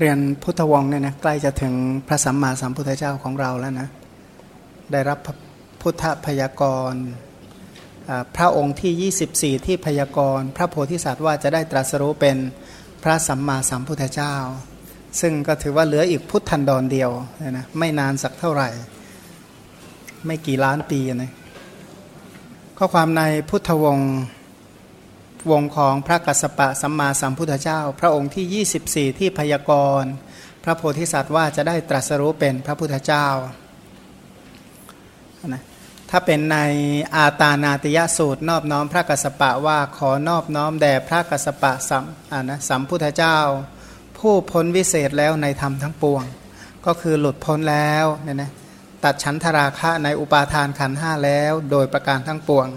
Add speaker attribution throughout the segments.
Speaker 1: เรียนพุทธวงศ์เนี่ยนะใกล้จะถึงพระสัมมาสัมพุทธเจ้าของเราแล้วนะได้รับพุทธพยากรพระองค์ที่ 24 ที่พยากรพระโพธิสัตว์ว่าจะได้ตรัสรู้เป็นพระสัมมาสัมพุทธเจ้า ซึ่งก็ถือว่าเหลืออีกพุทธันดรเดียวนะไม่นานสักเท่าไหร่ ไม่กี่ล้านปีนะข้อความในพุทธวงศ์ วงของพระกัสสปะสัมมาสัมพุทธเจ้า พระองค์ที่ 24 ที่พยากรณ์พระโพธิสัตว์ว่าจะได้ตรัสรู้เป็นพระพุทธเจ้านะถ้าเป็นในอาตานาติยสูตรนอบน้อมพระกัสสปะว่าขอนอบน้อมแด่พระกัสสปะสัมนะสัมพุทธเจ้า ผู้พ้นวิเศษแล้วในธรรมทั้งปวง ก็คือหลุดพ้นแล้วเนี่ยนะตัดชั้นธราคะในอุปาทานขันห้าแล้ว โดยประการทั้งปวง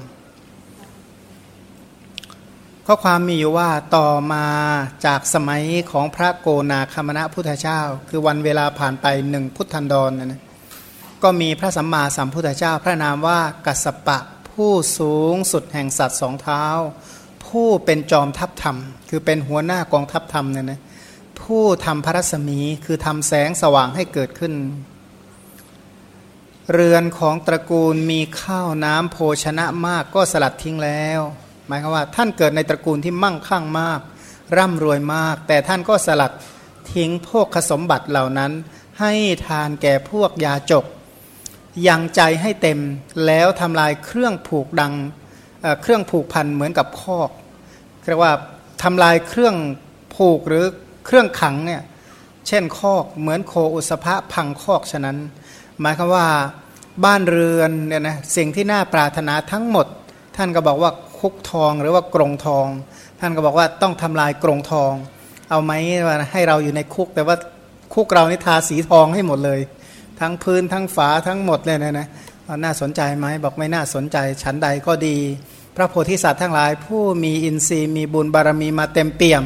Speaker 1: ข้อความมีอยู่ว่าต่อมาจากสมัยของพระโกนาคมณะพุทธเจ้า คือวันเวลาผ่านไปหนึ่งพุทธันดรนนะก็มีพระสัมมาสัมพุทธเจ้า พระนามว่ากัสปะผู้สูงสุดแห่งสัตว์สองเท้า ผู้เป็นจอมทัพธรรม คือเป็นหัวหน้ากองทัพธรรมเนี่ยนะผู้ทำพระรัศมีคือทำแสงสว่างให้เกิดขึ้น เรือนของตระกูลมีข้าวน้ำโภชนะมากก็สลัดทิ้งแล้ว หมายความว่า ท่านเกิดในตระกูลที่มั่งคั่งมาก ร่ำรวยมาก แต่ท่านก็สลัดทิ้งพวกสมบัติเหล่านั้น ให้ทานแก่พวกยาจกยังใจให้เต็มแล้วทำลายเครื่องผูกดังเเครื่องผูกพันเหมือนกับคอกเรียกว่าทำลายเครื่องผูกหรือเครื่องขังเนี่ยเช่นคอกเหมือนโคอุสภะพังคอกฉะนั้น หมายความว่าบ้านเรือนเนี่ยนะสิ่งที่น่าปรารถนาทั้งหมด ท่านก็บอกว่า คุกทองหรือว่ากรงทอง ท่านก็บอกว่าต้องทำลายกรงทอง เอาไหมว่าให้เราอยู่ในคุก แต่ว่าคุกเรานี่ทาสีทองให้หมดเลย ทั้งพื้นทั้งฝาทั้งหมดเลยนะนะน่าสนใจไหมบอกไม่น่าสนใจชั้นใดก็ดี พระโพธิสัตว์ทั้งหลาย ผู้มีอินทรีย์มีบุญบารมีมาเต็มเปี่ยม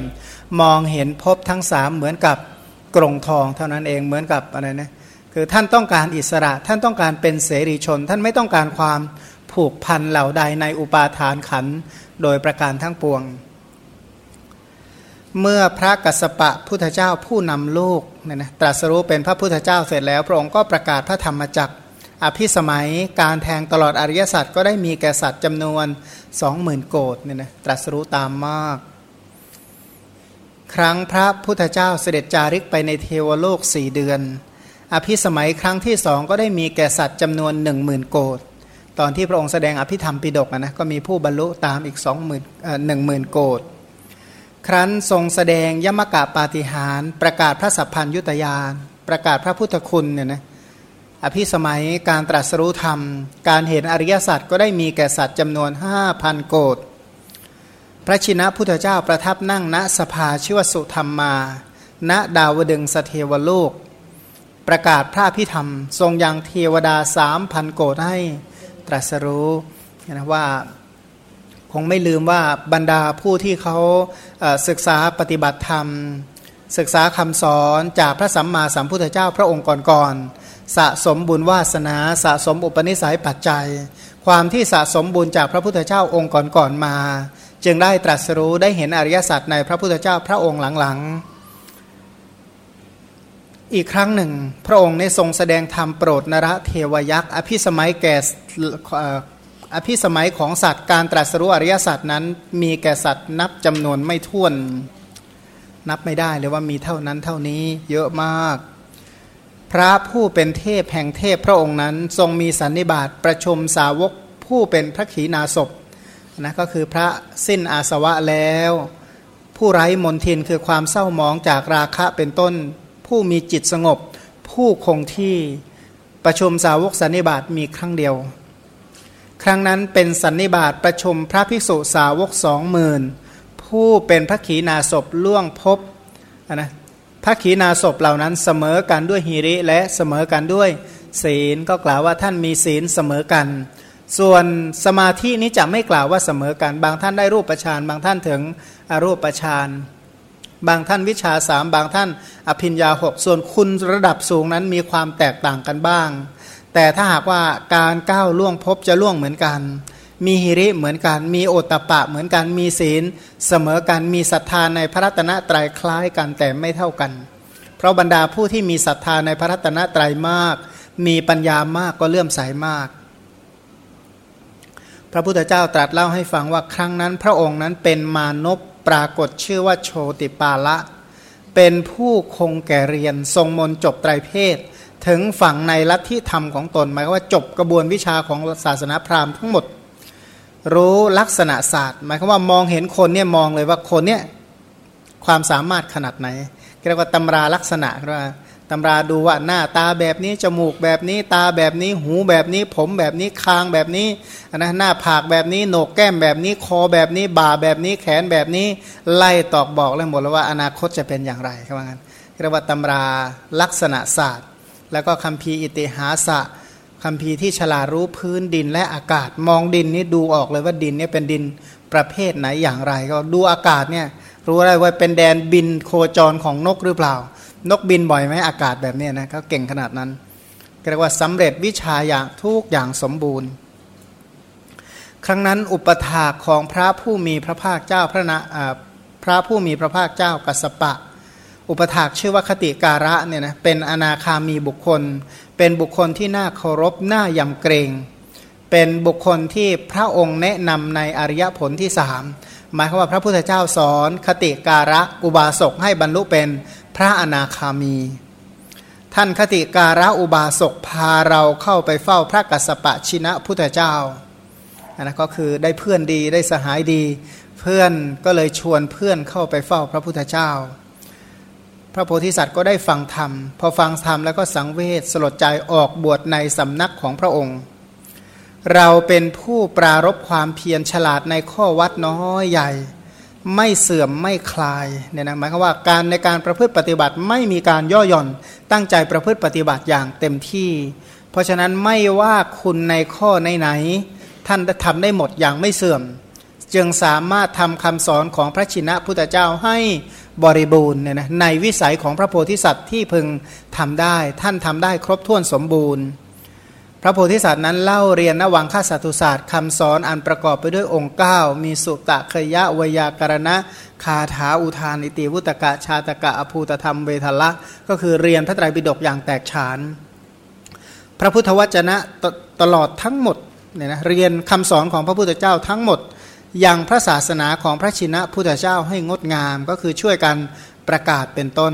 Speaker 1: มองเห็นพบทั้งสามเหมือนกับกรงทองเท่านั้นเองเหมือนกับอะไรนะคือท่านต้องการอิสระท่านต้องการเป็นเสรีชน ท่านไม่ต้องการความ ผูกพันเหล่าใดในอุปาทานขันโดยประการทั้งปวง เมื่อพระกัสสปะพุทธเจ้าผู้นำลูกเนี่ยนะตรัสรู้เป็นพระพุทธเจ้าเสร็จแล้ว พระองค์ก็ประกาศพระธรรมจักรอภิสมัยการแทงตลอดอริยสัจก็ได้มีแก่สัตว์จำนวนสองหมื่นโกดเนี่ยนะตรัสรู้ตามมาก ครั้งพระพุทธเจ้าเสด็จจาริกไปในเทวโลกสี่เดือน อภิสมัยครั้งที่สองก็ได้มีแก่สัตว์จำนวนหนึ่งหมื่นโกด ตอนที่พระองค์แสดงอภิธรรมปิดกนะก็มีผู้บรรลุตามอีกสองหมื่นหนึ่งหมื่นโกดครั้นทรงแสดงยมกะปาฏิหารประกาศพระสัพพัญยุตยาน ประกาศพระพุทธคุณเนี่ยนะอภิสมัยการตรัสรู้ธรรม การเห็นอริยสัจก็ได้มีแก่สัตว์จำนวนห้าพันโกดพระชินะพุทธเจ้าประทับนั่งณสภาชื่อวสุธรรมมา ณดาวดึงสเทวโลก ประกาศพระพิธรรม ทรงยังเทวดาสามพันโกดให้ ตรัสรู้นะว่าคงไม่ลืมว่าบรรดาผู้ที่เขาศึกษาปฏิบัติธรรม ศึกษาคำสอนจากพระสัมมาสัมพุทธเจ้าพระองค์ก่อนๆสะสมบุญวาสนาสะสมอุปนิสัยปัจจัย ความที่สะสมบุญจากพระพุทธเจ้าองค์ก่อนๆมา จึงได้ตรัสรู้ได้เห็นอริยสัจในพระพุทธเจ้าพระองค์หลังๆ อีกครั้งหนึ่ง พระองค์ในทรงแสดงธรรมโปรดนรเทวยักษ์อภิสมัยแก่อภิสมัยของสัตว์การตรัสรู้อริยสัจนั้น มีแก่สัตว์นับจำนวนไม่ถ้วน นับไม่ได้เลยว่ามีเท่านั้นเท่านี้เยอะมาก พระผู้เป็นเทพแห่งเทพพระองค์นั้นทรงมีสันนิบาตประชุมสาวกผู้เป็นพระขีณาสพนะก็คือพระสิ้นอาสวะแล้ว ผู้ไร้มนทินคือความเศร้ามองจากราคะเป็นต้น ผู้มีจิตสงบ ผู้คงที่ประชุมสาวกสันนิบาตมีครั้งเดียว ครั้งนั้นเป็นสันนิบาตประชุมพระภิกษุสาวกสองหมื่นผู้เป็นพระขีณาสพล่วงพบนะพระขีณาสพเหล่านั้นเสมอกันด้วยฮิริและเสมอกันด้วยศีลก็กล่าวว่าท่านมีศีลเสมอกัน ส่วนสมาธินี้จะไม่กล่าวว่าเสมอกัน บางท่านได้รูปประชานบางท่านถึงอรูปประชาน บางท่านวิชาสามบางท่าน อภิญญาหกส่วนคุณระดับสูงนั้นมีความแตกต่างกันบ้าง แต่ถ้าหากว่าการก้าวล่วงพบจะล่วงเหมือนกัน มีหิริเหมือนกัน มีโอตตะปะเหมือนกันมีศีล เสมอกันมีศรัทธาในพระรัตนตรัยคล้ายกันแต่ไม่เท่ากัน เพราะบรรดาผู้ที่มีศรัทธาในพระรัตนตรัยมาก มีปัญญามากก็เลื่อมใสามากพระพุทธเจ้าตรัสเล่าให้ฟังว่าครั้งนั้นพระองค์นั้นเป็นมานพ ปรากฏชื่อว่าโชติปาละ เป็นผู้คงแก่เรียนทรงมนจบไตรเพศ ถึงฝั่งในลัทธิธรรมของตนหมายว่าจบกระบวนวิชาของศาสนาพราหมณ์ทั้งหมด รู้ลักษณะศาสตร์ หมายความว่ามองเห็นคนเนี่ยมองเลยว่าคนเนี่ยความสามารถขนาดไหนเรียกว่าตำราลักษณะว่า ตำราดูว่าหน้าตาแบบนี้ จมูกแบบนี้ ตาแบบนี้ หูแบบนี้ ผมแบบนี้ คางแบบนี้นะหน้าผากแบบนี้โหนกแก้มแบบนี้ คอแบบนี้ บ่าแบบนี้ แขนแบบนี้ ไล่ตอกบอกเลยหมดแล้วว่าอนาคตจะเป็นอย่างไรครับว่างั้นเรียกว่าตำราลักษณะศาสตร์ แล้วก็คัมภีร์อิติหาสะคัมภีร์ที่ฉลาดรู้พื้นดินและอากาศ มองดินนี่ดูออกเลยว่าดินนี่เป็นดินประเภทไหนอย่างไร ก็ดูอากาศเนี่ยรู้ได้ว่าเป็นแดนบินโคจรของนกหรือเปล่า นกบินบ่อยไหมอากาศแบบนี้นะเขาเก่งขนาดนั้นเรียกว่าสำเร็จวิชาอย่างทุกอย่างสมบูรณ์ ครั้งนั้นอุปถาของพระผู้มีพระภาคเจ้าพระนะพระผู้มีพระภาคเจ้ากัสปะ อุปถากชื่อว่าคติการะเนี่ยนะเป็นอนาคามีบุคคล เป็นบุคคลที่น่าเคารพน่ายำเกรง เป็นบุคคลที่พระองค์แนะนำในอริยผลที่สามหมายความว่าพระพุทธเจ้าสอนคติการะอุบาสกให้บรรลุเป็น พระอนาคามี ท่านคติการะอุบาสกพาเราเข้าไปเฝ้าพระกัสสปะชินะพุทธเจ้าอันนั้นก็คือได้เพื่อนดีได้สหายดี เพื่อนก็เลยชวนเพื่อนเข้าไปเฝ้าพระพุทธเจ้า พระโพธิสัตว์ก็ได้ฟังธรรม พอฟังธรรมแล้วก็สังเวชสลดใจออกบวชในสำนักของพระองค์ เราเป็นผู้ปรารบความเพียรฉลาดในข้อวัดน้อยใหญ่ ไม่เสื่อมไม่คลายเนี่ยนะหมายความว่าการในการประพฤติปฏิบัติไม่มีการย่อหย่อนตั้งใจประพฤติปฏิบัติอย่างเต็มที่ เพราะฉะนั้นไม่ว่าคุณในข้อไหนๆท่านทำได้หมดอย่างไม่เสื่อม จึงสามารถทำคำสอนของพระชินะพุทธเจ้าให้บริบูรณ์เนี่ยนะในวิสัยของพระโพธิสัตว์ที่พึงทำได้ ท่านทำได้ครบถ้วนสมบูรณ์ พระโพธิสัตว์นั้นเล่าเรียนนวังค่าสัตุศาสตร์คำสอนอันประกอบไปด้วยองค์ 9 มีสุตะเคยะวยากรณะ คาถาอุทานิติวุตกะชาตกะอภูตธรรมเวทละ ก็คือเรียนพระไตรปิฎกอย่างแตกฉาน พระพุทธวจนะตตลอดทั้งหมดเนี่ยนะเรียนคำสอนของพระพุทธเจ้าทั้งหมดยังพระศาสนาของพระชินะพุทธเจ้าให้งดงามก็คือช่วยกันประกาศเป็นต้น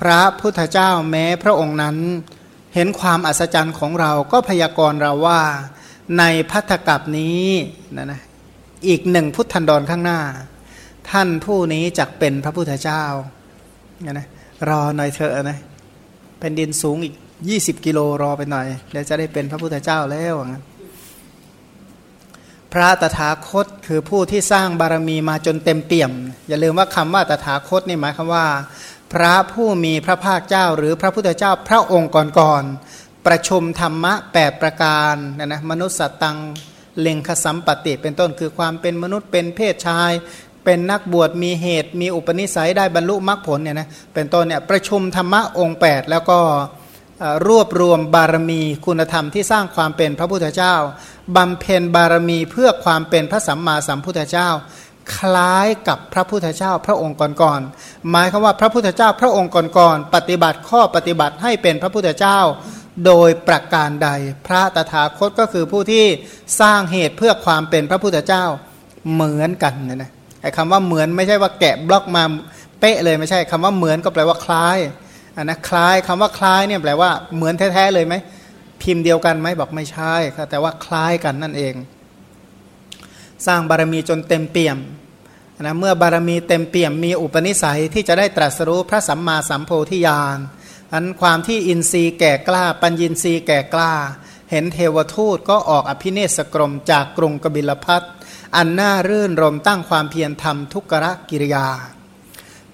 Speaker 1: พระพุทธเจ้าแม้พระองค์นั้น เห็นความอัศจรรย์ของเราก็พยากรณ์เราว่าในพัทธกับนี้นะนะอีกหนึ่งพุทธันดรข้างหน้า ท่านผู้นี้จักเป็นพระพุทธเจ้านะนะรอหน่อยเถอะนะเป็นดินสูงอีกยี่สิบกิโลรอไปหน่อยแล้วจะได้เป็นพระพุทธเจ้าแล้วนะพระตถาคตคือผู้ที่สร้างบารมีมาจนเต็มเปี่ยม อย่าลืมว่าคำว่าตถาคตนี่หมายคำว่า พระผู้มีพระภาคเจ้า หรือพระพุทธเจ้าพระองค์ก่อนๆประชุมธรรมะแปดประการนะนะมนุษย์สัตตังเลงคสัมปติเป็นต้นคือความเป็นมนุษย์เป็นเพศชาย เป็นนักบวชมีเหตุ มีอุปนิสัยได้บรรลุมรรคผลเนี่ยนะเป็นต้นเนี่ยประชุมธรรมะองค์ 8 แล้วก็รวบรวมบารมีคุณธรรมที่สร้างความเป็นพระพุทธเจ้าบำเพ็ญบารมีเพื่อความเป็นพระสัมมาสัมพุทธเจ้า คล้ายกับพระพุทธเจ้าพระองค์ก่อนๆหมายคือว่าพระพุทธเจ้าพระองค์ก่อนๆปฏิบัติข้อปฏิบัติให้เป็นพระพุทธเจ้า โดยประการใด พระตถาคตก็คือผู้ที่สร้างเหตุเพื่อความเป็นพระพุทธเจ้าเหมือนกันนะนะไอ้คำว่าเหมือนไม่ใช่ว่าแกะบล็อกมาเป๊ะเลยไม่ใช่คำว่าเหมือนก็แปลว่าคล้ายอันนะคล้ายคำว่าคล้ายเนี่ยแปลว่าเหมือนแท้ๆเลยไหมพิมพ์เดียวกันไหมบอกไม่ใช่แต่ว่าคล้ายกันนั่นเอง สร้างบารมีจนเต็มเปี่ยมนะเมื่อบารมีเต็มเปี่ยมมีอุปนิสัยที่จะได้ตรัสรู้พระสัมมาสัมโพธิญาณอันความที่อินทรีย์แก่กล้า ปัญญินทรีย์แก่กล้า เห็นเทวทูตก็ออกอภิเนศกรมจากกรุงกบิลพัทอันน่ารื่นรมตั้งความเพียรทำทุกรกิริยา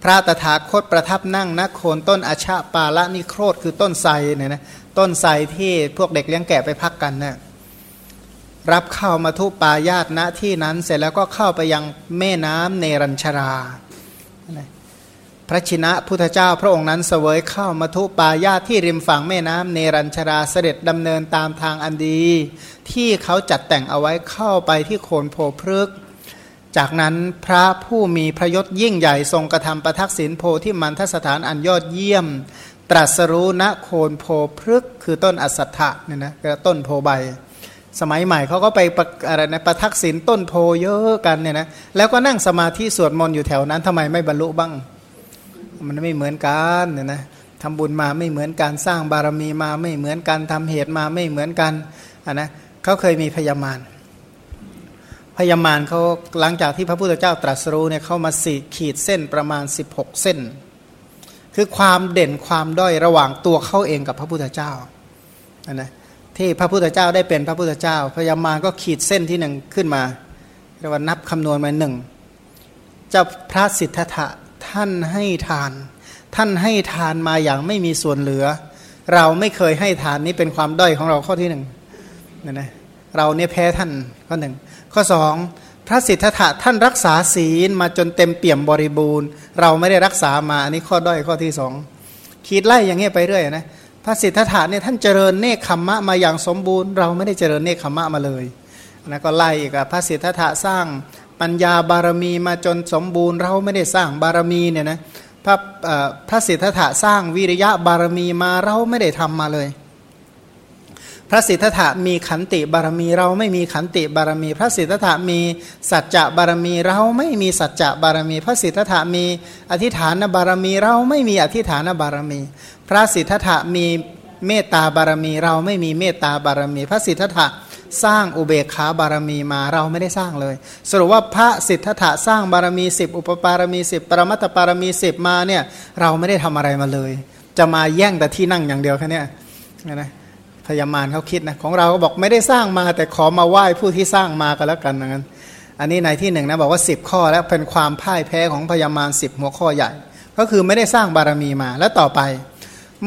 Speaker 1: พระตถาคตประทับนั่งณโคนต้นอาชาปาละนิโครธคือต้นไทรเนี่ยนะต้นไทรที่พวกเด็กเลี้ยงแกะไปพักกันเนะี่ย รับเข้ามาทุปายาตณที่นั้นเสร็จแล้วก็เข้าไปยังแม่น้ำเนรัญชรา พระชินะพุทธเจ้าพระองค์นั้นเสวยเข้ามาทุปายาตที่ริมฝั่งแม่น้ำเนรัญชราเสด็จดำเนินตามทางอันดี ที่เขาจัดแต่งเอาไว้เข้าไปที่โคนโพพฤกจากนั้นพระผู้มีพระยศยิ่งใหญ่ทรงกระทำประทักษิณโพที่มันทสถานอันยอดเยี่ยม ตรัสรู้ณโคนโพพฤกคือต้นอสัตถะเนี่ยนะต้นโพใบ สมัยใหม่เขาก็ไปอะไรนะประทักษิณต้นโพเยอะกันเนี่ยนะแล้วก็นั่งสมาธิสวดมนต์อยู่แถวนั้นทำไมไม่บรรลุบ้าง มันไม่เหมือนกันเนี่ยนะทำบุญมาไม่เหมือนกันสร้างบารมีมาไม่เหมือนกันทำเหตุมาไม่เหมือนกันอะนะเขาเคยมีพยามารพยามารเขาหลังจากที่พระพุทธเจ้าตรัสรู้เนี่ยเขามาสีขีดเส้นประมาณ 16 เส้น คือความเด่นความด้อยระหว่างตัวเขาเองกับพระพุทธเจ้าอะนะ ที่พระพุทธเจ้าได้เป็นพระพุทธเจ้า พยามารก็ขีดเส้นที่หนึ่งขึ้นมาเรียกว่านับคำนวณมาหนึ่งเจ้าพระสิทธัตถะท่านให้ทาน ท่านให้ทานมาอย่างไม่มีส่วนเหลือ เราไม่เคยให้ทานนี้เป็นความด้อยของเราข้อที่หนึ่งนะนะเราเนี่ยแพ้ท่านข้อหนึ่งข้อสองพระสิทธัตถะท่านรักษาศีลมาจนเต็มเปี่ยมบริบูรณ์ เราไม่ได้รักษามาอันนี้ข้อด้อยข้อที่สองขีดไล่อย่างเงี้ยไปเรื่อยนะ พระสิทธัตถะเนี่ยท่านเจริญเนคขมมะมาอย่างสมบูรณ์ เราไม่ได้เจริญเนคขมมะมาเลยนะก็ไล่กับพระสิทธัตถะสร้างปัญญาบารมีมาจนสมบูรณ์ เราไม่ได้สร้างบารมีเนี่ยนะพระพระสิทธัตถะสร้างวิริยะบารมีมาเราไม่ได้ทำมาเลย พระสิทธัตถะมีขันติบารมีเราไม่มีขันติบารมี พระสิทธัตถะมีสัจจะบารมี เราไม่มีสัจจะบารมี พระสิทธัตถะมีอธิฐานบารมี เราไม่มีอธิฐานบารมี พระสิทธัตถะมีเมตตาบารมี เราไม่มีเมตตาบารมี พระสิทธัตถะสร้างอุเบกขาบารมีมาเราไม่ได้สร้างเลย สรุปว่าพระสิทธัตถะสร้างบารมีสิบอุปปารมีสิบปรมัตถปารมีสิบมาเนี่ยเราไม่ได้ทำอะไรมาเลย จะมาแย่งแต่ที่นั่งอย่างเดียวแค่นี้นะพยามารเขาคิดนะของเราก็บอกไม่ได้สร้างมาแต่ขอมาไหว้ผู้ที่สร้างมากันแล้วกันนั้น อันนี้ในที่หนึ่งนะบอกว่า10ข้อแล้วเป็นความพ่ายแพ้ของพยามารสิบหัวข้อใหญ่ ก็คือไม่ได้สร้างบารมีมาแล้วต่อไป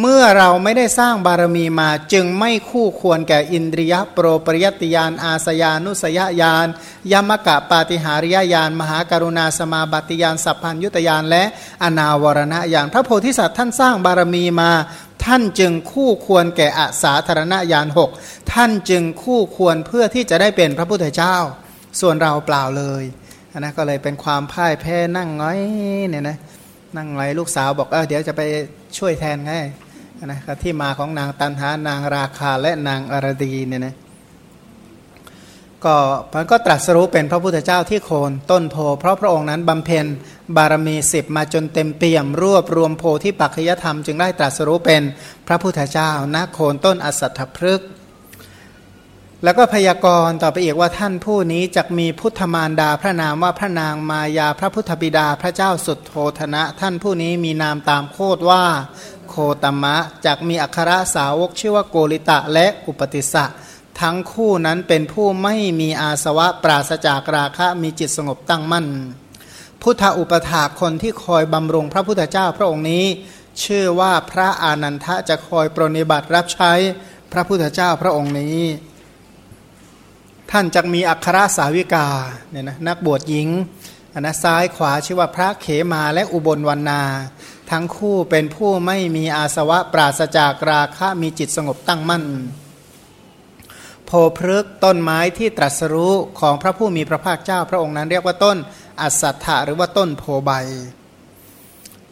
Speaker 1: เมื่อเราไม่ได้สร้างบารมีมาจึงไม่คู่ควรแก่อินทรียโปรปริยติยาน อาสยานุสยญาณยมกะปาติหาริยญาณมหากรุณาสมาบัติยานสัพพัญยุตยานและอนาวรณญาณพระโพธิสัตว์ท่านสร้างบารมีมา ท่านจึงคู่ควรแก่อาสาธารณญาณหกท่านจึงคู่ควรเพื่อที่จะได้เป็นพระพุทธเจ้า ส่วนเราเปล่าเลยนนะก็เลยเป็นความพ่ายแพ้นั่งง้อยเนี่ยนะนั่งไรลูกสาวบอกเออเดี๋ยวจะไปช่วยแทนไง นะที่มาของนางตันหานางราคาและนางอรดีเนี่ยนะก็พระก็ตรัสรู้เป็นพระพุทธเจ้าที่โคนต้นโพ เพราะพระองค์นั้นบำเพ็ญบารมีสิบมาจนเต็มเปี่ยม รวบรวมโพที่ปัจจยธรรมจึงได้ตรัสรู้เป็นพระพุทธเจ้าณโคนต้นอสัตถพฤกษ์แล้วก็พยากรณ์ต่อไปอีกว่าท่านผู้นี้จะมีพุทธมารดาพระนามว่าพระนางมายาพระพุทธบิดาพระเจ้าสุดโทธนะ ท่านผู้นี้มีนามตามโคดว่า โคตมะจากมีอัครสาวกชื่อว่าโกริตะและอุปติสะทั้งคู่นั้นเป็นผู้ไม่มีอาสวะปราศจากราคะมีจิตสงบตั้งมั่น พุทธอุปถาคนที่คอยบำรุงพระพุทธเจ้าพระองค์นี้ ชื่อว่าพระอานันทะจะคอยปรนิบัติรับใช้พระพุทธเจ้าพระองค์นี้ ท่านจะมีอัครสาวิกาเนี่ยนะนักบวชหญิงอันนะซ้ายขวาชื่อว่าพระเขมาและอุบลวันนา ทั้งคู่เป็นผู้ไม่มีอาสวะปราศจากราคะมีจิตสงบตั้งมั่น โพพฤกต้นไม้ที่ตรัสรู้ของพระผู้มีพระภาคเจ้า พระองค์นั้นเรียกว่าต้นอัสสัทธะหรือว่าต้นโพใบ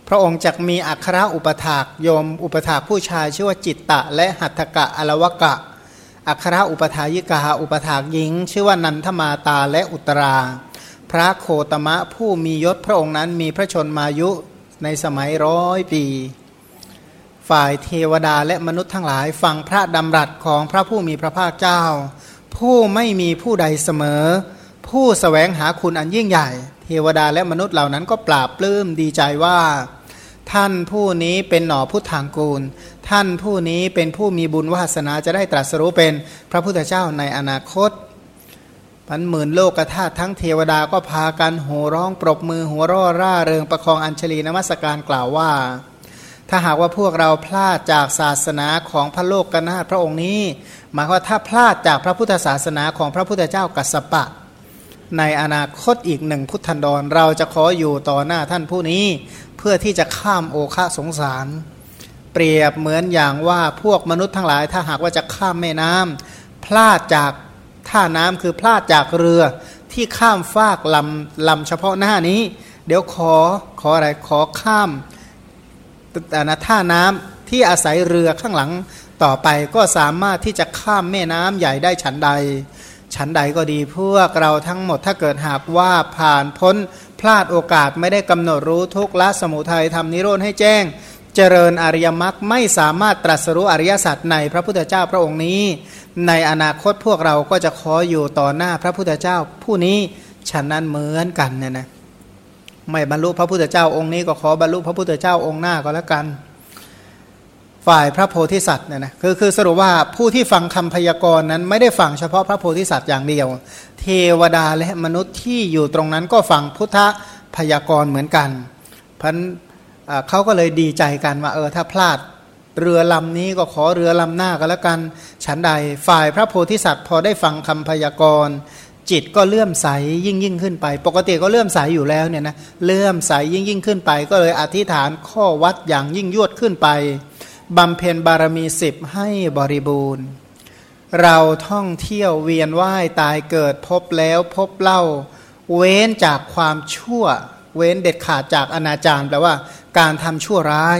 Speaker 1: พระองค์จักมีอัคราอุปถากโยมอุปถากผู้ชายชื่อว่าจิตตะ และหัตถกะอลวกะ อัครอุปถายิกาอุปถากหญิง ชื่อว่านันทมาตาและอุตรา พระโคตมะผู้มียศพระองค์นั้นมีพระชนมายุ ในสมัยร้อยปี ฝ่ายเทวดาและมนุษย์ทั้งหลายฟังพระดำรัสของพระผู้มีพระภาคเจ้า ผู้ไม่มีผู้ใดเสมอ ผู้สแสวงหาคุณอันยิ่งใหญ่ เทวดาและมนุษย์เหล่านั้นก็ปราบปลื้มดีใจว่า ท่านผู้นี้เป็นหน่อพุทธางกูล ท่านผู้นี้เป็นผู้มีบุญวาสนาจะได้ตรัสรู้เป็นพระพุทธเจ้าในอนาคต พันหมื่นโลกธาตุทั้งเทวดาก็พากันโห่ร้องปรบมือหัวร่อร่าเริงประคองอัญชลีนมัสการกล่าวว่า ถ้าหากว่าพวกเราพลาดจากศาสนาของพระโลกกนาถพระองค์นี้ หมายว่าถ้าพลาดจากพระพุทธศาสนาของพระพุทธเจ้ากัสปะ ในอนาคตอีกหนึ่งพุทธันดรเราจะขออยู่ต่อหน้าท่านผู้นี้เพื่อที่จะข้ามโอคะสงสาร เปรียบเหมือนอย่างว่าพวกมนุษย์ทั้งหลาย ถ้าหากว่าจะข้ามแม่น้ำพลาดจาก ท่าน้ำคือพลาดจากเรือที่ข้ามฟากลำลำเฉพาะหน้านี้ เดี๋ยวขอขออะไรขอข้ามนะท่าน้ำที่อาศัยเรือข้างหลังต่อไปก็สามารถที่จะข้ามแม่น้ำใหญ่ได้ฉันใด ฉันใดก็ดีพวกเราทั้งหมดถ้าเกิดหากว่าผ่านพ้นพลาดโอกาสไม่ได้กำหนดรู้ทุกละสมุทัยทำนิโรธให้แจ้ง เจริญอริยมรรคไม่สามารถตรัสรู้อริยสัจในพระพุทธเจ้าพระองค์นี้ ในอนาคตพวกเราก็จะขออยู่ต่อหน้าพระพุทธเจ้า ผู้นี้ฉันนั้นเหมือนกันเนี่ยนะไม่บรรลุพระพุทธเจ้าองค์นี้ก็ขอบรรลุพระพุทธเจ้าองค์หน้าก็แล้วกัน ฝ่ายพระโพธิสัตว์เนี่ยนะคือคือสรุปว่าผู้ที่ฟังคำพยากรณ์นั้น ไม่ได้ฟังเฉพาะพระโพธิสัตว์อย่างเดียว เทวดาและมนุษย์ที่อยู่ตรงนั้นก็ฟังพุทธพยากรณ์เหมือนกัน เพันเขาก็เลยดีใจกันว่าเออถ้าพลาด เรือลำนี้ก็ขอเรือลำหน้าก็แล้วกัน ฉันใดฝ่ายพระโพธิสัตว์พอได้ฟังคำพยากรณ์จิตก็เลื่อมใสยิ่งยิ่งขึ้นไป ปกติก็เลื่อมใสอยู่แล้วเนี่ยนะเลื่อมใสยิ่งยิ่งขึ้นไป ก็เลยอธิษฐานข้อวัดอย่างยิ่งยวดขึ้นไปบำเพ็ญบารมีสิบให้บริบูรณ์ เราท่องเที่ยวเวียนว่ายตายเกิดพบแล้วพบเล่า เว้นจากความชั่ว เว้นเด็ดขาดจากอนาจารแปลว่า การทำชั่วร้าย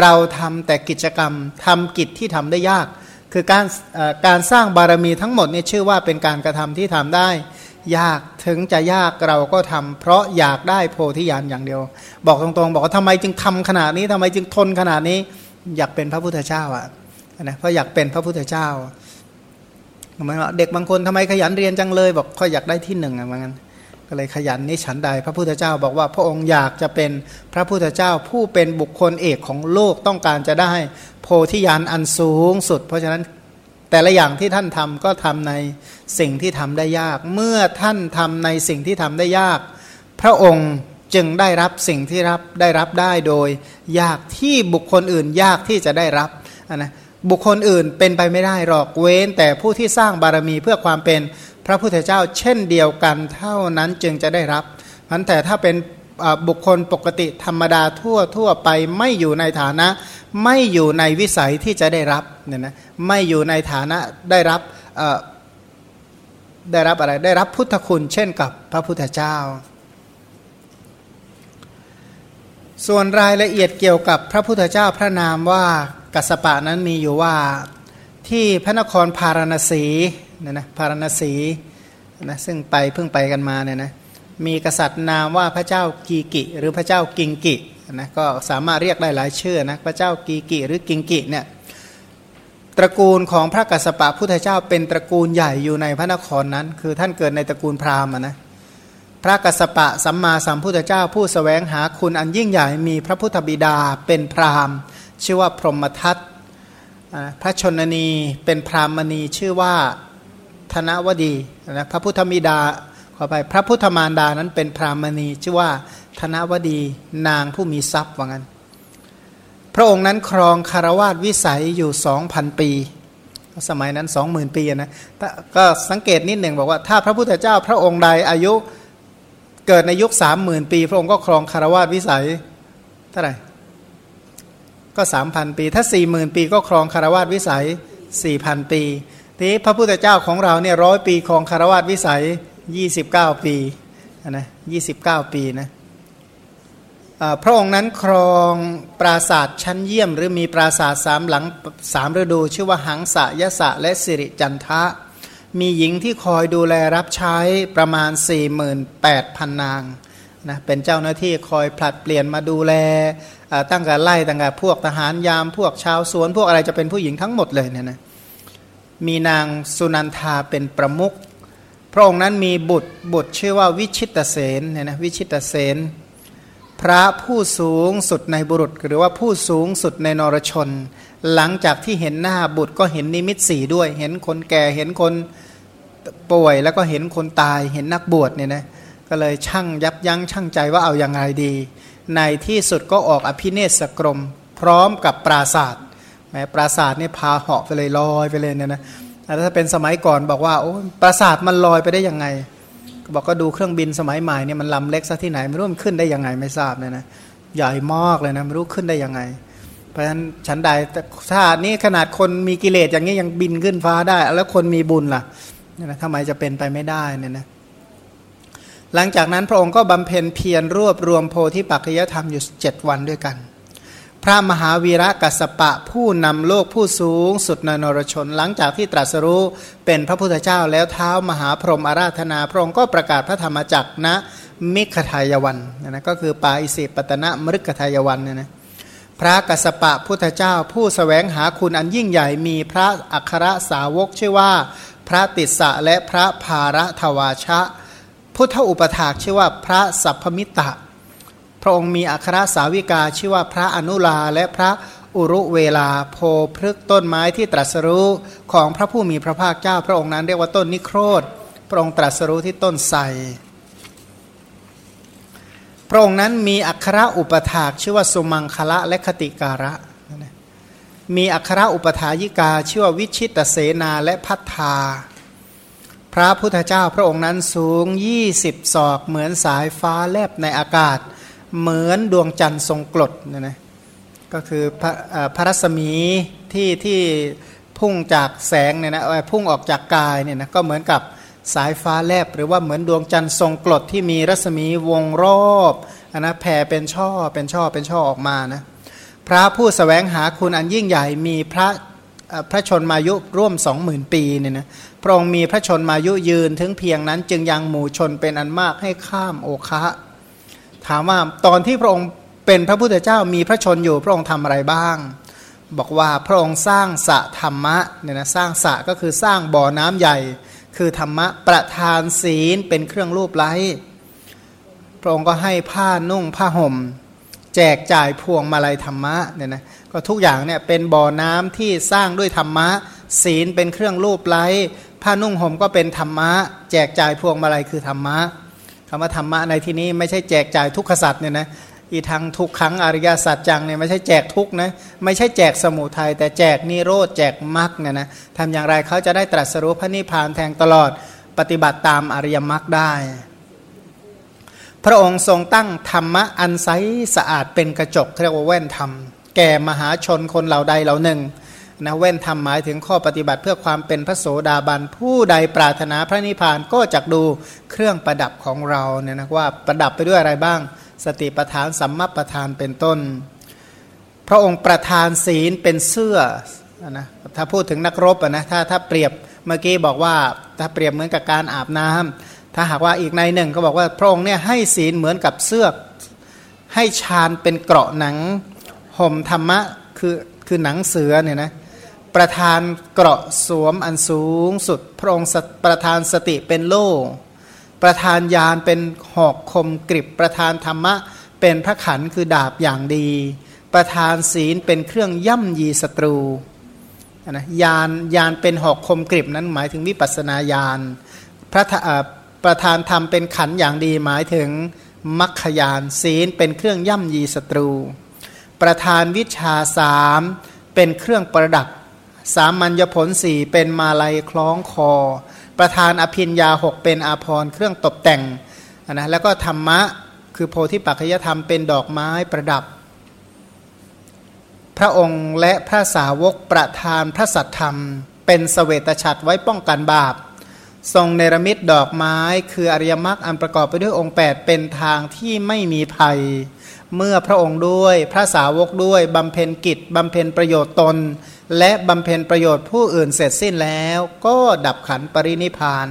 Speaker 1: เราทำแต่กิจกรรมทำกิจที่ทำได้ยาก คือการการสร้างบารมีทั้งหมดนี่ชื่อว่าเป็นการกระทำที่ทำได้ ยากถึงจะยากเราก็ทำเพราะอยากได้โพธิญาณอย่างเดียว บอกตรงๆ บอกว่าทำไมจึงทำขนาดนี้ทำไมจึงทนขนาดนี้ อยากเป็นพระพุทธเจ้าอะนะเพราะอยากเป็นพระพุทธเจ้าเด็กบางคนทำไมขยันเรียนจังเลย บอกเขาอยากได้ที่หนึ่งอะเหมือนกัน ก็เลยขยันนี่ฉันใด พระพุทธเจ้าบอกว่าพระองค์อยากจะเป็นพระพุทธเจ้าผู้เป็นบุคคลเอกของโลกต้องการจะได้โพธิญาณอันสูงสุด เพราะฉะนั้นแต่ละอย่างที่ท่านทำก็ทำในสิ่งที่ทำได้ยาก เมื่อท่านทำในสิ่งที่ทำได้ยาก พระองค์จึงได้รับสิ่งที่รับได้รับได้โดย ยากที่บุคคลอื่นยากที่จะได้รับนะบุคคลอื่นเป็นไปไม่ได้หรอกเว้น แต่ผู้ที่สร้างบารมีเพื่อความเป็น พระพุทธเจ้าเช่นเดียวกันเท่านั้นจึงจะได้รับมันแต่ถ้าเป็นบุคคลปกติธรรมดาทั่วทั่วไปไม่อยู่ในฐานะ ไม่อยู่ในวิสัยที่จะได้รับเนี่ยนะไม่อยู่ในฐานะได้รับได้รับอะไรได้รับพุทธคุณเช่นกับพระพุทธเจ้า ส่วนรายละเอียดเกี่ยวกับพระพุทธเจ้าพระนามว่ากัสปะนั้นมีอยู่ว่าที่พระนครพาราณสี เนี่ยนะพารณสีนะซึ่งไปเพิ่งไปกันมาเนี่ยนะมีกษัตริย์นามว่าพระเจ้ากีกิ หรือพระเจ้ากิงกินะก็สามารถเรียกได้หลายชื่อนะพระเจ้ากีกิหรือกิงกิเนี่ยตระกูลของพระกัสสปะพุทธเจ้าเป็นตระกูลใหญ่อยู่ในพระนครนั้น คือท่านเกิดในตระกูลพราหมณ์นะพระกัสสปะสัมมาสัมพุทธเจ้าผู้สแสวงหาคุณอันยิ่งใหญ่มีพระพุทธบิดาเป็นพราหมณ์ ชื่อว่าพรหมทัตพระชนนีเป็นพราหมณีชื่อว่า ธนวดีนะพระพุทธมิดาขอไปพระพุทธมารดานั้นเป็นพรามณีชื่อว่าธนวดีนางผู้มีทรัพย์ว่างั้น พระองค์นั้นครองคารวาสวิสัยอยู่สองพันปี สมัยนั้นสองหมื่นปีนะก็สังเกตนิดหนึ่งบอกว่าถ้าพระพุทธเจ้าพระองค์ใดอายุเกิดในยุคสามหมื่นปี พระองค์ก็ครองคารวาสวิสัยเท่าไหร่ก็สามพันปี ถ้าสี่หมื่นปีก็ครองคารวาสวิสัยสี่พันปี ทีพระพุทธเจ้าของเราเนี่ยร้อยปีครองคารวาสวิสัยยี่สิบเก้าปีนะยี่สิบเก้าปีนะพระองค์นั้นครองปราศาสตร์ชั้นเยี่ยม หรือมีปราศาสตร์สามหลังสามฤดู ชื่อว่าหังสะยะสะและสิริจันทะ มีหญิงที่คอยดูแลรับใช้ประมาณ 48,000 นางนะเป็นเจ้าหน้าที่คอยผลัดเปลี่ยนมาดูแลตั้งแต่ไล่ตั้งแต่พวกทหารยามพวกชาวสวนพวกอะไรจะเป็นผู้หญิงทั้งหมดเลยเนี่ยนะ มีนางสุนันทาเป็นประมุขพระองค์นั้นมีบุตรบุตรชื่อว่าวิชิตเสนเนี่ยนะวิชิตเสนพระผู้สูงสุดในบุรุษ หรือว่าผู้สูงสุดในนรชน หลังจากที่เห็นหน้าบุตรก็เห็นนิมิตสีด้วย เห็นคนแก่เห็นคนป่วยแล้วก็เห็นคนตายเห็นนักบวชเนี่ยนะก็เลยช่างยับยั้งช่างใจว่าเอาอย่างไรดี ในที่สุดก็ออกอภิเนศกรม พร้อมกับปราศาสตร์ แม้ปราศาสตร์นี่พาเหาะไปเลยลอยไปเลยเนี่ยนะถ้าเป็นสมัยก่อนบอกว่าโอ้ปราสาทมันลอยไปได้ยังไงบอกก็ดูเครื่องบินสมัยใหม่เนี่ยมันลำเล็กซะที่ไหนไม่รู้มันขึ้นได้ยังไงไม่ทราบเนี่ยนะใหญ่มากเลยนะไม่รู้ขึ้นได้ยังไง เพราะฉะนั้นฉันใดถ้านี้ขนาดคนมีกิเลสอย่างนี้ยังบินขึ้นฟ้าได้ แล้วคนมีบุญล่ะเนี่ยนะทำไมจะเป็นไปไม่ได้เนี่ยนะหลังจากนั้นพระองค์ก็บำเพ็ญเพียรรวบรวมโพธิปัจจยธรรมอยู่เจ็ดวันด้วยกัน พระมหาวีระกัสปะผู้นำโลกผู้สูงสุดในนรชนหลังจากที่ตรัสรู้เป็นพระพุทธเจ้าแล้วเท้ามหาพรหมอาราธนา พระองค์ก็ประกาศพระธรรมจักรณมิขทายวันนะก็คือปาอิสิปตนะมฤคทายวันเนี่ยนะพระกัสปะพุทธเจ้าผู้สแสวงหาคุณอันยิ่งใหญ่มีพระอัครสาวกชื่อว่า พระติสสะและพระภารทวาชะ พุทธอุปถากชื่อว่าพระสัพพมิตะ พระองค์มีอัครสาวิกาชื่อว่าพระอนุลาและพระอุรุเวลาโพพฤกต้นไม้ที่ตรัสรู้ของพระผู้มีพระภาคเจ้า พระองค์นั้นเรียกว่าต้นนิโครธพระองค์ตรัสรู้ที่ต้นไทรพระองค์นั้นมีอัคระอุปถากชื่อว่าสุมังคละและคติการะ มีอัคระอุปถายิกาชื่อว่าวิชิตเสนาและพัฒธาพระพุทธเจ้าพระองค์นั้นสูง 20 ศอกเหมือนสายฟ้าแลบในอากาศ เหมือนดวงจันทร์ทรงกลดเนะนะก็คือพระพระรัศมีที่ที่พุ่งจากแสงเนี่ยนะพุ่งออกจากกายเนี่ยนะก็เหมือนกับสายฟ้าแลบหรือว่าเหมือนดวงจันทร์ทรงกรดที่มีรัศมีวงรอบนนะแผ่เป็นช่อเป็นช่อเป็นช่อออกมานะพระผู้สแสวงหาคุณอันยิ่งใหญ่มีพระพระชนมายุร่วมสองหมื่นปีเนี่ยนะพระองค์มีพระชนมายุยืนถึงเพียงนั้นจึงยังหมู่ชนเป็นอันมากให้ข้ามโอคะ ถามว่าตอนที่พระองค์เป็นพระพุทธเจ้ามีพระชนอยู่พระองค์ทำอะไรบ้าง บอกว่าพระองค์สร้างสะธรรมะเนี่ยนะสร้างสะก็คือสร้างบ่อน้ำใหญ่ คือธรรมะประทานศีลเป็นเครื่องรูปไล้พระองค์ก็ให้ผ้านุ่งผ้าห่ม แจกจ่ายพวงมาลัยธรรมะเนี่ยนะก็ทุกอย่างเนี่ยเป็นบ่อน้ำที่สร้างด้วยธรรมะ ศีลเป็นเครื่องรูปไล้ผ้านุ่งห่มก็เป็นธรรมะ แจกจ่ายพวงมาลัยคือธรรมะ คำว่าธรรมะในที่นี้ไม่ใช่แจกจ่ายทุกขสัตว์เนี่ยนะอีทางทุกครั้งอริยสัจจังเนี่ยไม่ใช่แจกทุกนะไม่ใช่แจกสมุทัยแต่แจกนิโรธแจกมรรคเนี่ยนะทำอย่างไรเขาจะได้ตรัสรู้พระนิพพานแทงตลอดปฏิบัติตามอริยมรรคได้ พระองค์ทรงตั้งธรรมะอันใสสะอาดเป็นกระจกเรียกว่าแว่นธรรม แก่มหาชนคนเหล่าใดเหล่าหนึ่ง นะแว่นธรรมหมายถึงข้อปฏิบัติเพื่อความเป็นพระโสดาบันผู้ใดปรารถนาพระนิพพานก็จะดูเครื่องประดับของเราเนี่ยนะว่าประดับไปด้วยอะไรบ้าง สติประธานสัมมาประธานเป็นต้น พระองค์ประธานศีลเป็นเสื้อนะถ้าพูดถึงนักรบนะถ้าถ้าเปรียบเมื่อกี้บอกว่าถ้าเปรียบเหมือนกับการอาบน้ำถ้าหากว่าอีกในหนึ่งก็บอกว่าพระองค์เนี่ยให้ศีลเหมือนกับเสื้อให้ฌานเป็นเกราะหนังห่มธรรมะคือคือหนังเสือเนี่ยนะ ประธานเกราะสวมอันสูงสุด พระองค์ประธานสติเป็นโล่ ประธานยานเป็นหอกคมกริบ ประธานธรรมะ เป็นพระขันคือดาบอย่างดี ประธานศีลเป็นเครื่องย่ำยีศัตรูนะยานยานเป็นหอกคมกริบนั้นหมายถึงวิปัสนาญาณพระประธานธรรมเป็นขันอย่างดีหมายถึงมัคคยานศีลเป็นเครื่องย่ำยีศัตรู ประธานวิชาสามเป็นเครื่องประดับ สามัญญผลสี่เป็นมาลัยคล้องคอ ประธานอภินยาหกเป็นอาภรเครื่องตกแต่งนะแล้วก็ธรรมะคือโพธิปัจจยธรรมเป็นดอกไม้ประดับ พระองค์และพระสาวกประธานพระสัตธรรม เป็นสเสวตฉัตรไว้ป้องกันบาป ทรงเนรมิตดอกไม้ คืออริยมรรคอันประกอบไปด้วยองค์ 8 เป็นทางที่ไม่มีภัย เมื่อพระองค์ด้วยพระสาวกด้วยบำเพ็ญกิจบำเพ็ญประโยชน์ตน และบำเพ็ญประโยชน์ผู้อื่นเสร็จสิ้นแล้วก็ดับขันปรินิพาน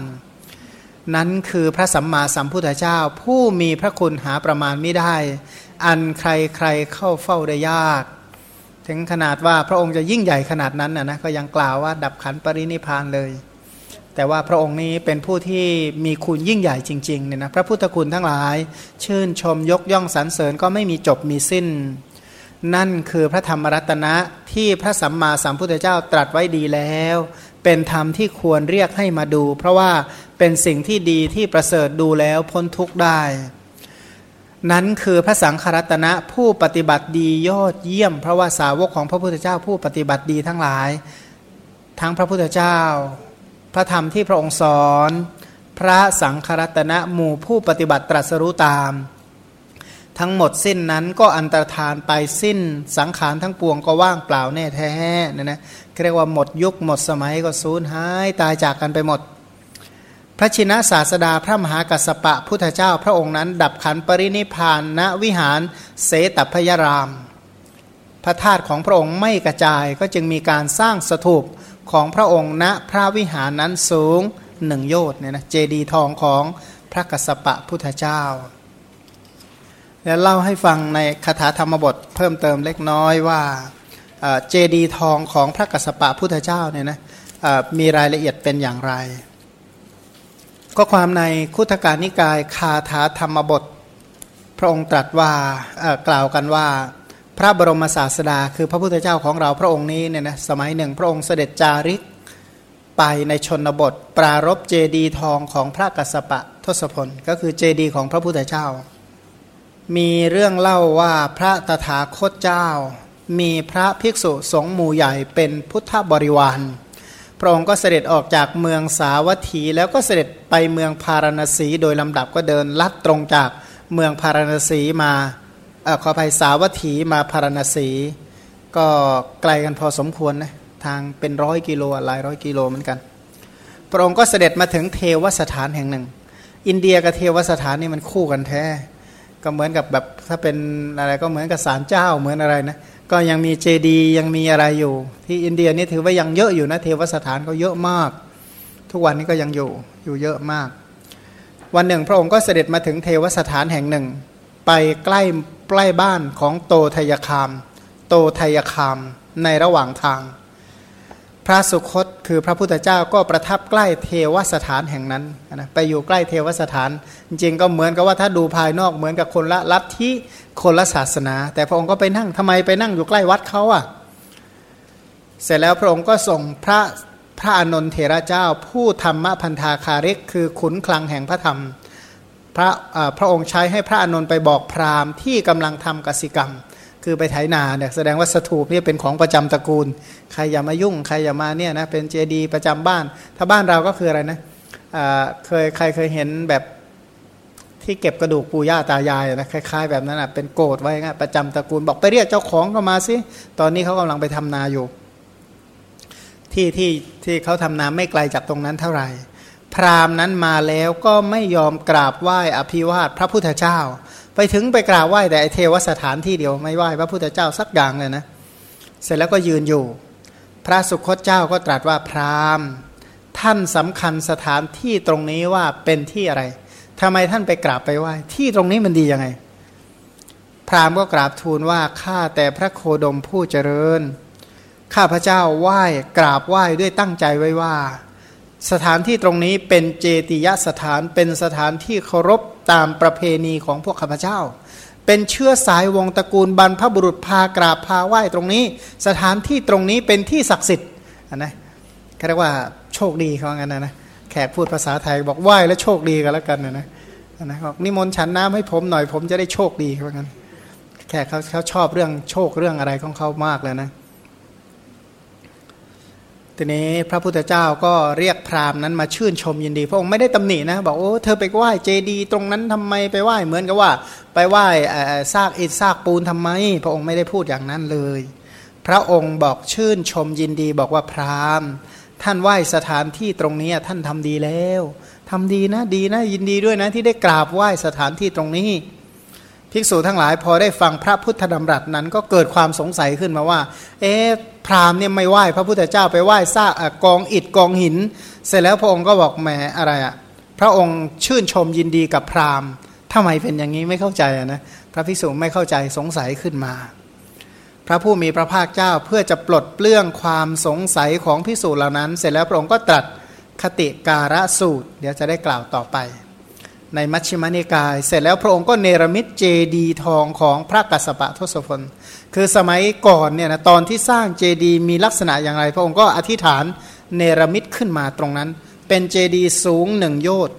Speaker 1: นั้นคือพระสัมมาสัมพุทธเจ้าผู้มีพระคุณหาประมาณไม่ได้ อันใครใครเข้าเฝ้าได้ยาก ถึงขนาดว่าพระองค์จะยิ่งใหญ่ขนาดนั้นนะนะก็ยังกล่าวว่าดับขันปรินิพานเลย แต่ว่าพระองค์นี้เป็นผู้ที่มีคุณยิ่งใหญ่จริงๆเนี่ยนะพระพุทธคุณทั้งหลาย ชื่นชมยกย่องสรรเสริญก็ไม่มีจบมีสิ้น นั่นคือพระธรรมรัตนะที่พระสัมมาสัมพุทธเจ้าตรัสไว้ดีแล้ว เป็นธรรมที่ควรเรียกให้มาดู เพราะว่าเป็นสิ่งที่ดีที่ประเสริฐดูแล้วพ้นทุกข์ได้ นั้นคือพระสังฆรัตนะผู้ปฏิบัติดียอดเยี่ยม เพราะว่าสาวกของพระพุทธเจ้าผู้ปฏิบัติดีทั้งหลาย ทั้งพระพุทธเจ้า พระธรรมที่พระองค์สอน พระสังฆรัตนะหมู่ผู้ปฏิบัติตรัสรู้ตาม ทั้งหมดสิ้นนั้นก็อันตรธานไปสิ้นสังขารทั้งปวงก็ว่างเปล่าแน่แท้นะนะเรียกว่าหมดยุคหมดสมัยก็สูญหายตายจากกันไปหมด พระชินะศาสดาพระมหากัสสปะพุทธเจ้าพระองค์นั้น ดับขันปรินิพานณวิหารเสตพยราม พระธาตุของพระองค์ไม่กระจายก็จึงมีการสร้างสถูปของพระองค์ณพระวิหารนั้นสูงหนึ่งโยชน์เนี่ยนะเจดีทองของพระกัสปะพุทธเจ้า แล้วเล่าให้ฟังในคาถาธรรมบทเพิ่มเติมเล็กน้อยว่าเจดีทองของพระกัสสปะพุทธเจ้าเนี่ยนะมีรายละเอียดเป็นอย่างไร ก็ความในคุถการนิกายคาถาธรรมบท พระองค์ตรัสว่ากล่าวกันว่า พระบรมศาสดา คือพระพุทธเจ้าของเราพระองค์นี้เนี่ยนะสมัยหนึ่ง พระองค์เสด็จจาริกไปในชนบท ปรารบเจดีทองของพระกัสสปะทศพลก็คือเจดีของพระพุทธเจ้า มีเรื่องเล่าว่าพระตถาคตเจ้า มีพระภิกษุสงฆ์หมู่ใหญ่เป็นพุทธบริวาร พระองค์ก็เสด็จออกจากเมืองสาวัตถี แล้วก็เสด็จไปเมืองพาราณสีโดยลำดับก็เดินลัดตรงจากเมืองพาราณสีมาอขอภัยสาวัตถีมาพาราณสี ก็ไกลกันพอสมควรนะทางเป็นร้อยกิโลหลายร้อยกิโลเหมือนกัน พระองค์ก็เสด็จมาถึงเทวสถานแห่งหนึ่ง อินเดียกับเทวสถานนี่มันคู่กันแท้ ก็เหมือนกับแบบถ้าเป็นอะไรก็เหมือนกับศาลเจ้าเหมือนอะไรนะก็ยังมีเจดียังมีอะไรอยู่ ที่อินเดียนี่ถือว่ายังเยอะอยู่นะเทวสถานก็เยอะมาก ทุกวันนี้ก็ยังอยู่อยู่เยอะมาก วันหนึ่ง พระองค์ก็เสด็จมาถึงเทวสถานแห่งหนึ่ง ไปใกล้ใกล้บ้านของโตทยคาม โตทยคามในระหว่างทาง พระสุคตคือพระพุทธเจ้าก็ประทับใกล้เทวสถานแห่งนั้นนะไปอยู่ใกล้เทวสถาน จริงๆก็เหมือนกับว่าถ้าดูภายนอกเหมือนกับคนละลัทธิคนละศาสนา แต่พระองค์ก็ไปนั่งทำไมไปนั่งอยู่ใกล้วัดเขาอะเสร็จแล้วพระองค์ก็ส่งพระพระอนนทเถระเจ้า ผู้ธรรมพันธาคาริก คือขุนคลังแห่งพระธรรม พระพระองค์ใช้ให้พระอนนท์ไปบอกพราหมณ์ที่กำลังทำกสิกรรม คือไปไถนาเนี่ยแสดงว่าสถูปนี่เป็นของประจำตระกูล ใครอย่ามายุ่ง ใครอย่ามาเนี่ยนะเป็นเจดีประจำบ้าน ถ้าบ้านเราก็คืออะไรนะเคยใครเคยเห็นแบบที่เก็บกระดูกปู่ย่าตายายนะคล้ายๆ แบบนั้นอะเป็นโกดไว้งประจำตระกูลบอกไปเรียกเจ้าของก็มาสิตอนนี้เขากำลังไปทำนาอยู่ ที่ที่ที่เขาทำนาไม่ไกลจากตรงนั้นเท่าไหร่ พราหมณ์นั้นมาแล้วก็ไม่ยอมกราบไหว้อภิวาทพระพุทธเจ้า ไปถึงไปกราบไหว้แต่เทวสถานที่เดียวไม่ไหว้พระพุทธเจ้าสักอย่างเลยนะเสร็จแล้วก็ยืนอยู่ พระสุคตเจ้าก็ตรัสว่าพราหมณ์ ท่านสำคัญสถานที่ตรงนี้ว่าเป็นที่อะไรทำไมท่านไปกราบไปไหว้ที่ตรงนี้มันดียังไง พราหมณ์ก็กราบทูลว่าข้าแต่พระโคดมผู้เจริญ ข้าพระเจ้าไหว้กราบไหว้ด้วยตั้งใจไว้ว่า สถานที่ตรงนี้เป็นเจติยสถานเป็นสถานที่เคารพตามประเพณีของพวกข้าพเจ้า เป็นเชื้อสายวงตระกูลบรรพบุรุษพากราบพาไหว้ตรงนี้ สถานที่ตรงนี้เป็นที่ศักดิ์สิทธิ์นะเรียกว่าโชคดีเขางั้นนะนะแขกพูดภาษาไทยบอกไหว้แล้วโชคดีกันแล้วกันนะนะนะบอกนิมนต์ฉันน้ำให้ผมหน่อยผมจะได้โชคดีเขางั้นแขกเขาเขาชอบเรื่องโชคเรื่องอะไรของเขามากเลยนะ ทีนี้พระพุทธเจ้าก็เรียกพราหมณ์นั้นมาชื่นชมยินดี พระองค์ไม่ได้ตำหนินะ บอกโอ้เธอไปไหว้เจดีตรงนั้นทำไมไปไหว้เหมือนกับว่า ไปไหว้ซากอิฐซากปูนทำไม พระองค์ไม่ได้พูดอย่างนั้นเลย พระองค์บอกชื่นชมยินดีบอกว่าพราหมณ์ ท่านไหว้สถานที่ตรงนี้ท่านทำดีแล้วทำดีนะดีนะยินดีด้วยนะที่ได้กราบไหว้สถานที่ตรงนี้ ภิกษุทั้งหลายพอได้ฟังพระพุทธดำรัสนั้น ก็เกิดความสงสัยขึ้นมาว่า เอ๊ะพราหมณ์เนี่ยไม่ไหว้พระพุทธเจ้าไปไหว้ซากกองอิฐกองหิน เสร็จแล้วพระองค์ก็บอกแหมอะไรอะ่ะพระองค์ชื่นชมยินดีกับพราหมณ์ทำไมเป็นอย่างนี้ไม่เข้าใจนะพระภิกษุไม่เข้าใจสงสัยขึ้นมา พระผู้มีพระภาคเจ้าเพื่อจะปลดเปลื้องความสงสัยของภิกษุเหล่านั้น เสร็จแล้วพระองค์ก็ตรัสคติการะสูตร เดี๋ยวจะได้กล่าวต่อไป ในมัชฌิมานิกาย เสร็จแล้วพระองค์ก็เนรมิตเจดีทองของพระกัสสปะทศพล คือสมัยก่อนเนี่ยนะตอนที่สร้างเจดีมีลักษณะอย่างไร พระองค์ก็อธิษฐานเนรมิตขึ้นมาตรงนั้น เป็นเจดีสูงหนึ่งโยชน์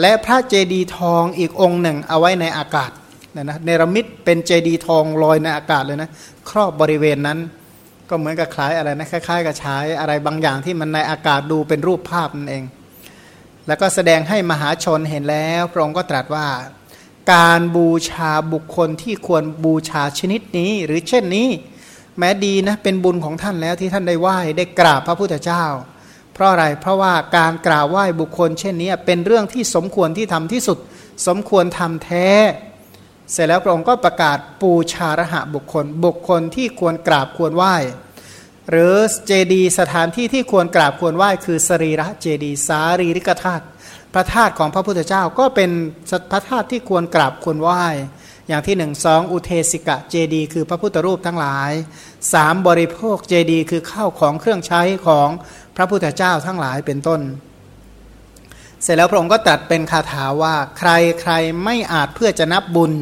Speaker 1: และพระเจดีทองอีกองค์หนึ่งเอาไว้ในอากาศนะนะเนรมิตเป็นเจดีทองลอยในอากาศเลยนะครอบบริเวณนั้นก็เหมือนกับคล้ายอะไรนะคล้ายๆกับใช้อะไรบางอย่างที่มันในอากาศดูเป็นรูปภาพนั่นเอง แล้วก็แสดงให้มหาชนเห็นแล้วพระองค์ก็ตรัสว่า การบูชาบุคคลที่ควรบูชาชนิดนี้ หรือเช่นนี้ แม้ดีนะเป็นบุญของท่านแล้วที่ท่านได้ไหว้ได้กราบพระพุทธเจ้า เพราะอะไรเพราะว่าการกราบไหว้บุคคล เช่นนี้เป็นเรื่องที่สมควรที่ทำที่สุด สมควรทำแท้ เสร็จแล้วพระองค์ก็ประกาศปูชาระหะบุคคล บุคคลที่ควรกราบควรไหว้ หรือเจดีสถานที่ที่ควรกราบควรไหว้คือสรีระเจดีสารีริกธาตุพระธาตุของพระพุทธเจ้าก็เป็นพระธาตุที่ควรกราบควรไหว้ อย่างที่หนึ่งสองอุเทสิกะเจดีคือพระพุทธรูปทั้งหลายสามบริโภคเจดีคือข้าวของเครื่องใช้ของพระพุทธเจ้าทั้งหลายเป็นต้น เสร็จแล้วพระองค์ก็ตรัสเป็นคาถาว่าใครใครไม่อาจเพื่อจะนับบุญ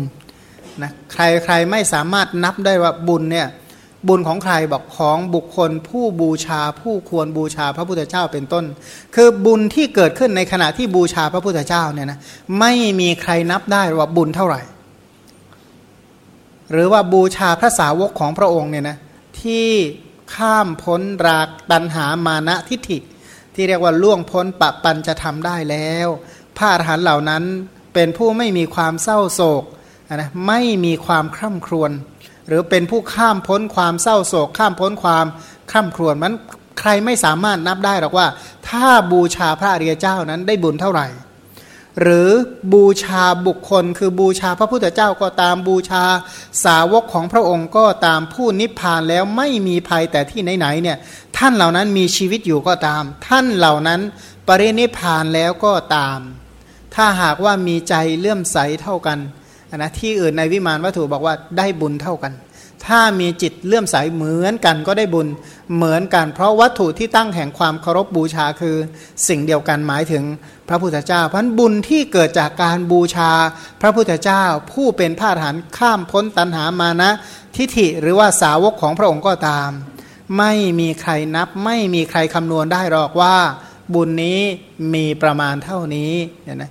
Speaker 1: นะใครใครไม่สามารถนับได้ว่าบุญเนี่ย บุญของใครบอกของบุคคลผู้บูชาผู้ควรบูชาพระพุทธเจ้าเป็นต้น คือบุญที่เกิดขึ้นในขณะที่บูชาพระพุทธเจ้าเนี่ยนะไม่มีใครนับได้ว่าบุญเท่าไหร่ หรือว่าบูชาพระสาวกของพระองค์เนี่ยนะที่ข้ามพ้นรากตันหามานะทิฏฐิ ที่เรียกว่าล่วงพ้นปะปันจะทำได้แล้วพระอรหันต์เหล่านั้นเป็นผู้ไม่มีความเศร้าโศกนะไม่มีความคร่ำครวญ หรือเป็นผู้ข้ามพ้นความเศร้าโศก ข้ามพ้นความคร่ำครวญมันใครไม่สามารถนับได้หรอกว่า ถ้าบูชาพระอริยเจ้านั้นได้บุญเท่าไหร่ หรือบูชาบุคคล คือบูชาพระพุทธเจ้าก็ตามบูชาสาวกของพระองค์ก็ตามผู้นิพพานแล้วไม่มีภัยแต่ที่ไหนๆเนี่ยท่านเหล่านั้นมีชีวิตอยู่ก็ตาม ท่านเหล่านั้นปรินิพพานแล้วก็ตาม ถ้าหากว่ามีใจเลื่อมใสเท่ากัน นะที่อื่นในวิมานวัตถุบอกว่าได้บุญเท่ากัน ถ้ามีจิตเลื่อมใสเหมือนกันก็ได้บุญเหมือนกัน เพราะวัตถุที่ตั้งแห่งความเคารพบูชาคือสิ่งเดียวกันหมายถึงพระพุทธเจ้า เพราะบุญที่เกิดจากการบูชาพระพุทธเจ้า ผู้เป็นพาหานข้ามพ้นตัณหามานะทิฏฐิหรือว่าสาวกของพระองค์ก็ตาม ไม่มีใครนับ ไม่มีใครคำนวณได้หรอกว่า บุญนี้มีประมาณเท่านี้เนี่ยนะ